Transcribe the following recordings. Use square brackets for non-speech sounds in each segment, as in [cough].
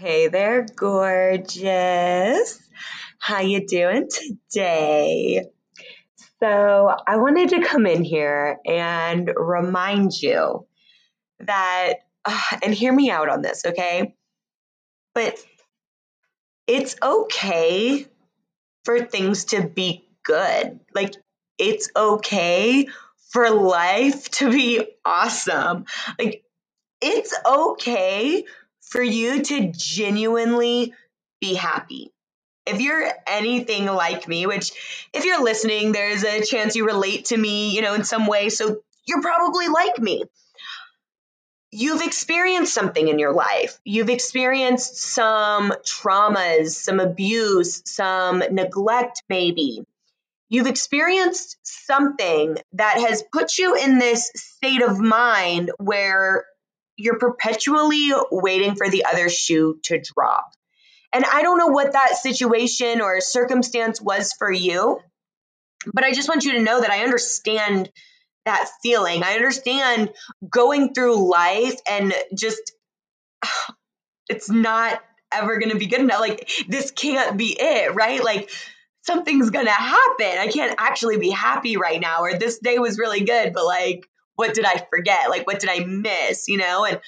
Hey there, gorgeous. How you doing today? So, I wanted to come in here and remind you that [sighs] and hear me out on this, okay? But it's okay for things to be good. Like it's okay for life to be awesome. Like it's okay for you to genuinely be happy. If you're anything like me, which if you're listening, there's a chance you relate to me, you know, in some way. So you're probably like me. You've experienced something in your life. You've experienced some traumas, some abuse, some neglect, maybe. You've experienced something that has put you in this state of mind where you're perpetually waiting for the other shoe to drop. And I don't know what that situation or circumstance was for you, but I just want you to know that I understand that feeling. I understand going through life and just, [sighs] it's not ever going to be good enough. Like, this can't be it, right? Like, something's going to happen. I can't actually be happy right now, or this day was really good, but like, what did I forget? Like, what did I miss? You know? And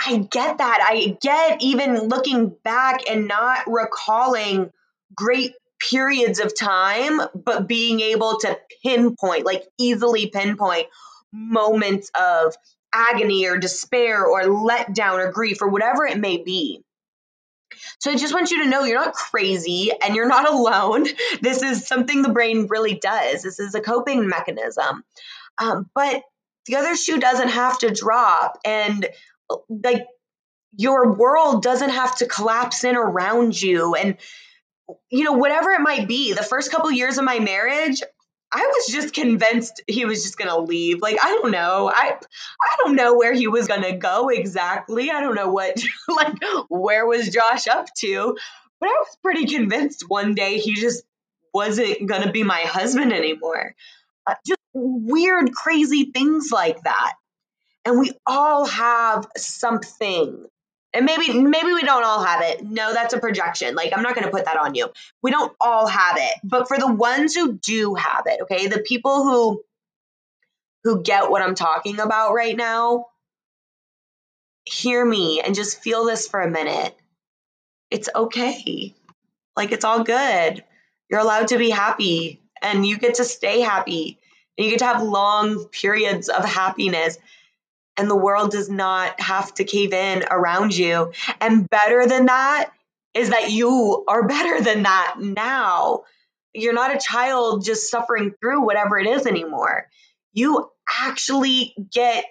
I get that. I get even looking back and not recalling great periods of time, but being able to pinpoint, like easily pinpoint moments of agony or despair or letdown or grief or whatever it may be. So I just want you to know you're not crazy and you're not [laughs] alone. This is something the brain really does. This is a coping mechanism. Um, but the other shoe doesn't have to drop and like your world doesn't have to collapse in around you and you know whatever it might be the first couple years of my marriage i was just convinced he was just going to leave. Like i don't know. I i don't know where he was going to go exactly. I don't know what [laughs] like where was josh up to but i was pretty convinced one day he just wasn't going to be my husband anymore. Uh, just weird, crazy things like that. And we all have something. And maybe maybe we don't all have it. No, that's a projection. Like I'm not going to put that on you. We don't all have it. But for the ones who do have it, okay? The people who who get what I'm talking about right now, hear me and just feel this for a minute. It's okay. Like it's all good. You're allowed to be happy and you get to stay happy and you get to have long periods of happiness and the world does not have to cave in around you. And better than that is that you are better than that now. You're not a child just suffering through whatever it is anymore. You actually get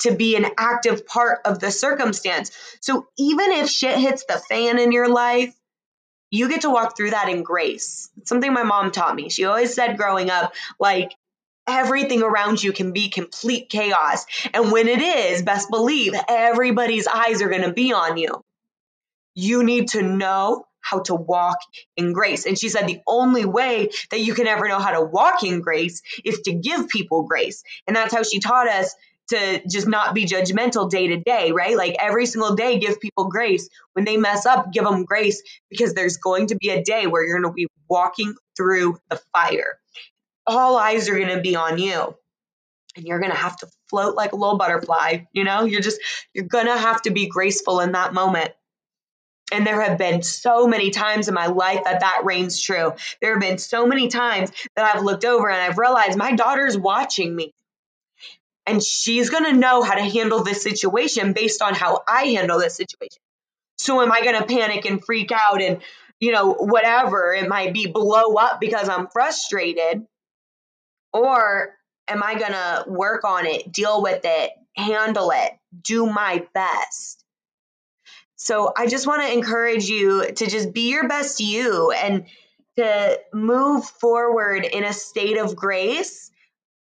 to be an active part of the circumstance. So even if shit hits the fan in your life, you get to walk through that in grace. It's something my mom taught me. She always said growing up, like, everything around you can be complete chaos. And when it is, best believe everybody's eyes are going to be on you. You need to know how to walk in grace. And she said the only way that you can ever know how to walk in grace is to give people grace. And that's how she taught us to just not be judgmental day to day, right? Like every single day, give people grace. When they mess up, give them grace because there's going to be a day where you're going to be walking through the fire all eyes are going to be on you. And you're going to have to float like a little butterfly you know? You're just you're going to have to be graceful in that moment. And there have been so many times in my life that that reigns true. There have been so many times that i've looked over and i've realized my daughter's watching me. And she's going to know how to handle this situation based on how i handle this situation. So am i going to panic and freak out and you know whatever it might be blow up because i'm frustrated or am I going to work on it, deal with it, handle it, do my best? So I just want to encourage you to just be your best you and to move forward in a state of grace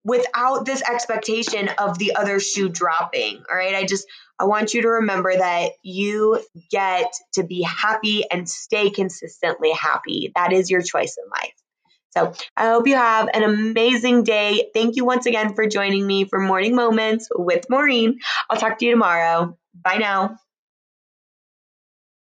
without this expectation of the other shoe dropping. All right. I just, I want you to remember that you get to be happy and stay consistently happy. That is your choice in life. So I hope you have an amazing day. Thank you once again for joining me for Morning Moments with Maureen. I'll talk to you tomorrow. Bye now.